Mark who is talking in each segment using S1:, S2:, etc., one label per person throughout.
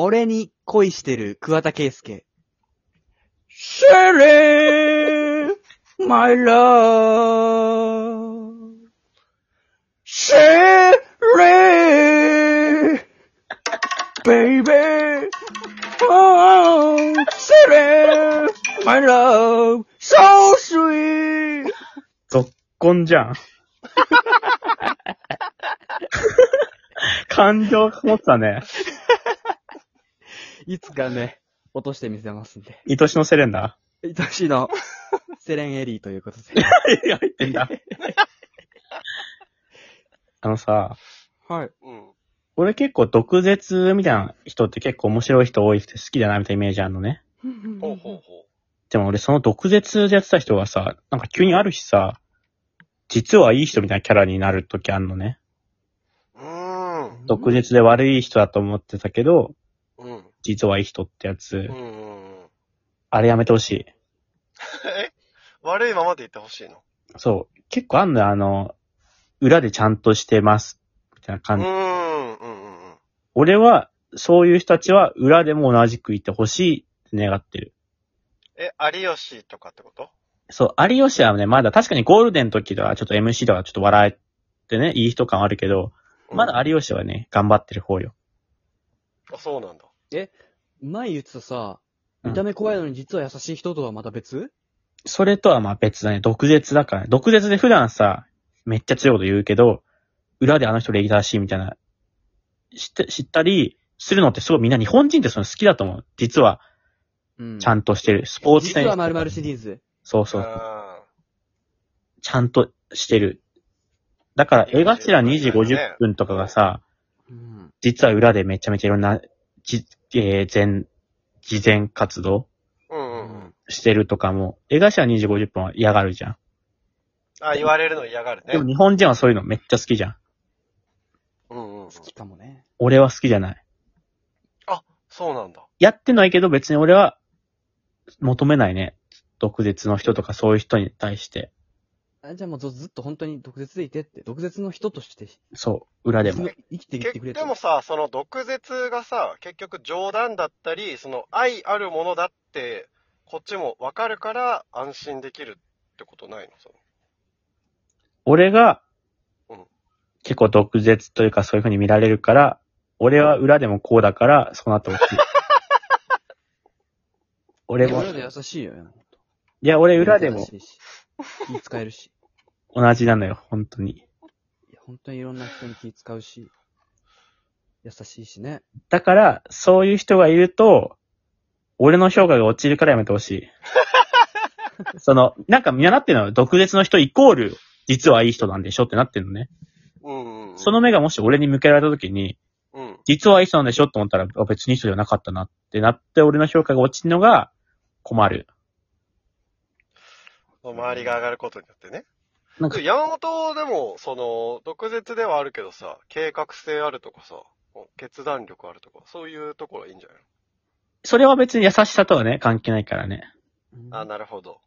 S1: 俺に恋してる桑田佳祐。
S2: Sherry, my love. Sherry, baby. Oh, Sherry, my love, so sweet. ぞっこんじゃん。感情こもってたね。
S1: いつかね、落としてみせますんで。
S2: 愛しのセレンダ
S1: 愛しいの、セレンエリーということで。
S2: ー。いや、入ってんだ？あのさ、
S1: はい。
S3: うん。
S2: 俺結構毒舌みたいな人って結構面白い人多いって好きだなみたいなイメージあるのね。
S3: ほうほうほ
S2: でも俺その毒舌でやってた人がさ、なんか急にある日さ、実はいい人みたいなキャラになる時あんのね。
S3: う。うーん。
S2: 毒舌で悪い人だと思ってたけど、
S3: うん。
S2: 実はいい人ってやつ
S3: うん。
S2: あれやめてほしい。
S3: え？悪いままでいてほしいの？
S2: そう。結構あんのよ、あの、裏でちゃんとしてます。みたいな
S3: う
S2: 感じ。
S3: うんうんうん。
S2: 俺は、そういう人たちは裏でも同じくいてほしいって願ってる。
S3: え、有吉とかってこと？
S2: そう、有吉はね、まだ確かにゴールデンの時とかちょっと MC とかちょっと笑えてね、いい人感あるけど、まだ有吉はね、頑張ってる方よ。
S3: あ、そうなんだ。
S1: 前言ってたさ、
S2: うん
S1: 見た目怖いのに実は優しい人とはまた別？
S2: それとはまあ別だね。毒舌だからね。毒舌で普段さ、めっちゃ強いこと言うけど、裏であの人礼儀正しいみたいな、知って、知ったりするのってすごいみんな日本人ってその好きだと思う。実は、
S1: うん
S2: ちゃんとしてる。スポーツ選手。
S1: 実は〇〇シリーズ。
S2: そうそう。
S3: あ
S2: ちゃんとしてる。だから、江頭2時50分とかがさ、
S1: うん。
S2: 実は裏でめちゃめちゃいろんな、じ、えー、前、事前活動
S3: ーうんうんうん。
S2: してるとかも、江頭2時50分は嫌がるじゃん。
S3: あ、言われるの嫌がるね。
S2: でも日本人はそういうのめっちゃ好きじゃん。
S3: うんうん。
S1: 好きかもね。
S2: 俺は好きじゃない。
S3: そうなんだ。
S2: やってないけど別に俺は求めないね。毒舌の人とかそういう人に対して。
S1: あじゃあもうずずっと本当に毒舌でいてって、毒舌の人として。
S2: そう、裏でも。
S1: 生きていってくれて。
S3: でもさ、その毒舌がさ、結局冗談だったり、その愛あるものだって、こっちもわかるから安心できるってことないの？その。
S2: 俺が
S3: うん、
S2: 結構毒舌というかそういう風に見られるから、俺は裏でもこうだから、そうなってほしい。俺も、
S1: 裏で優しいよ。
S2: いや、俺裏でも。
S1: 優しいし気使えるし。
S2: 同じなのよ、本当に。
S1: いや、本当にいろんな人に気使うし。優しいしね。
S2: だから、そういう人がいると、俺の評価が落ちるからやめてほしい。その、なんかみんななってるのよ。毒舌の人イコール、実はいい人なんでしょってなってるのね。
S3: うんうんうん。
S2: その目がもし俺に向けられた時に、
S3: うん。
S2: 実はいい人なんでしょって思ったら、あ別にいい人じゃなかったなってなって、俺の評価が落ちるのが困る。
S3: 周りが上がることによってね。
S2: なんか、
S3: 山本でも、その、毒舌ではあるけどさ、計画性あるとかさ、決断力あるとか、そういうところはいいんじゃない
S2: それは別に優しさとはね、関係ないからね。
S3: のあ、なるほど。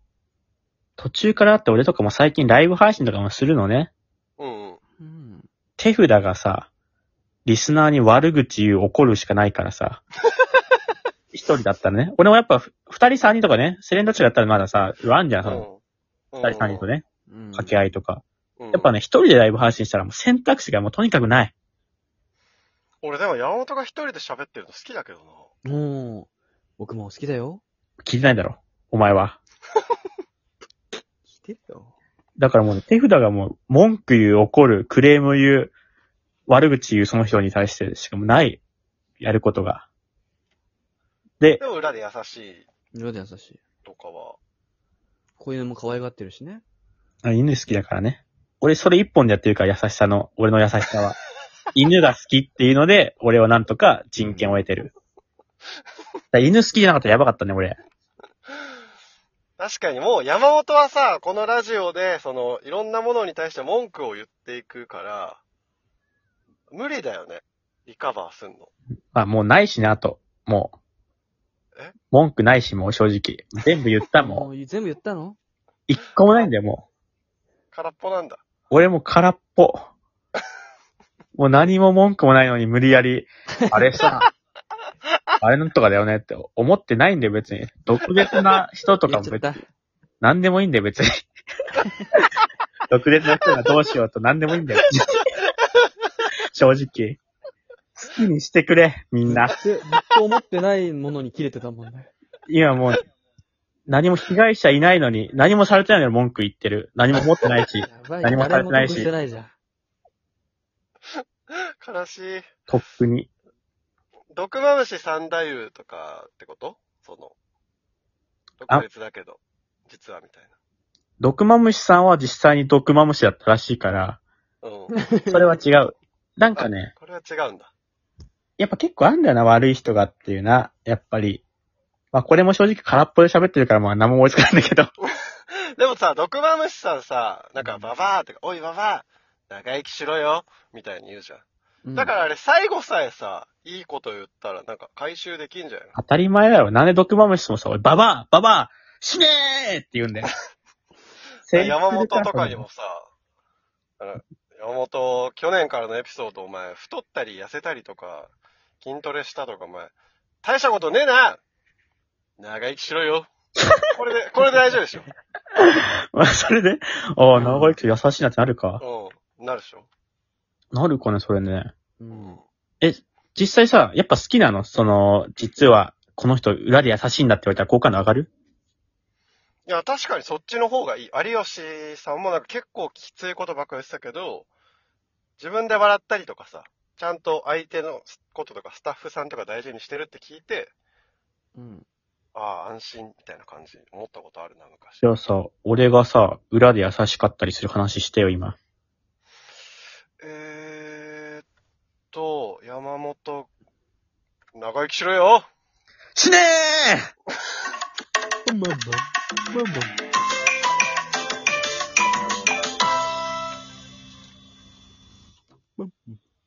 S2: 途中からあって俺とかも最近ライブ配信とかもするのね。
S3: うんうん。
S1: うん。
S2: 手札がさ、リスナーに悪口言う怒るしかないからさ。一人だったらね。俺もやっぱふ二人三人とかね、セレンダチだったらまださ、あんじゃん、その、
S3: うん。
S2: 二人三人とね、
S1: うん。
S2: 掛け合いとか。
S3: うん。
S2: やっぱね、一人でライブ配信したらもう選択肢がもうとにかくない。
S3: 俺でも山本が一人で喋ってるの好きだけどな。
S1: もう、僕も好きだよ。
S2: 聞いてないだろ。お前は。
S1: 聞いてるよ。
S2: だからもう、手札がもう、文句言う、怒る、クレーム言う、悪口言うその人に対してしかもない、やることが。で、
S3: でも裏で優しい
S1: 裏で優しい。
S3: とかは。
S1: 子犬も可愛がってるしね。
S2: あ犬好きだからね。俺それ一本でやってるから優しさの、俺の優しさは。犬が好きっていうので、俺はなんとか人権を得てる。だから犬好きじゃなかったらやばかったね、俺。
S3: 確かにもう山本はさ、このラジオで、その、いろんなものに対して文句を言っていくから、無理だよね。リカバーすんの。
S2: あ、もうないしね、あと。もう。
S3: え
S2: 文句ないし、もう正直。全部言ったもん。
S1: もう全部言ったの？
S2: 一個もないんだよ、もう。
S3: 空っぽなんだ。
S2: 俺も空っぽ。もう何も文句もないのに無理やり、あれさ、あれなんとかだよねって思ってないんだよ、別に。毒舌な人とかも別に
S1: 言っちゃっ。た。
S2: 何でもいいんだよ、別に。毒舌な人がどうしようと何でもいいんだよ。正直。好きにしてくれ、みんな。
S1: ずっとずっと思ってないものに切れてたもんね。
S2: 今もう、何も被害者いないのに、何もされてないのに文句言ってる。何も持ってないし、
S1: やばい。
S2: 何もされてないし
S1: 誰も得してないじゃん。
S3: 悲しい。
S2: トップに。
S3: 毒マムシ三太夫とかってこと？その、毒舌だけど、実はみたい
S2: 毒マムシさんは実際に毒マムシだったらしいから、
S3: な。うん。
S2: それは違う。なんかね、
S3: これは違うんだ。
S2: やっぱ結構あんだよな、悪い人がっていうな、やっぱり。まあこれも正直空っぽで喋ってるからまあ何も思いつかないんだけど。
S3: でもさ、毒マムシさんさ、なんかババアとか、おいババア、長生きしろよ、みたいに言うじゃん。
S1: うん
S3: だからあれ最後さえさ、いいこと言ったらなんか回収できんじゃないの？
S2: 当たり前だよ。なんで毒マムシもさ、おい、ババアババア死ねーって言うんだよ。
S3: 山本とかにもさ、山本、去年からのエピソードお前、太ったり痩せたりとか、筋トレしたとかお前、大したことねえな長生きしろよ。これで、これで大丈夫でしょ。
S2: まあ、それで、ああ、長生き優しいなってなるか。
S3: うん。なるでしょ。
S2: なるかね、それね。
S1: うん。
S2: 実際さ、やっぱ好きなの？その、実は、この人裏で優しいんだって言われたら好感度上がる？
S3: いや、確かにそっちの方がいい。有吉さんもなんか結構きついことばっかり言ってたけど、自分で笑ったりとかさ、ちゃんと相手のこととかスタッフさんとか大事にしてるって聞いて、
S1: うん。
S3: ああ、安心みたいな感じ、思ったことあるな、昔。
S2: じゃあさ、俺がさ、裏で優しかったりする話してよ、今。
S3: えーっと、山本、長生きしろよ
S2: 死ねえ
S1: まんまん、まんまん。ん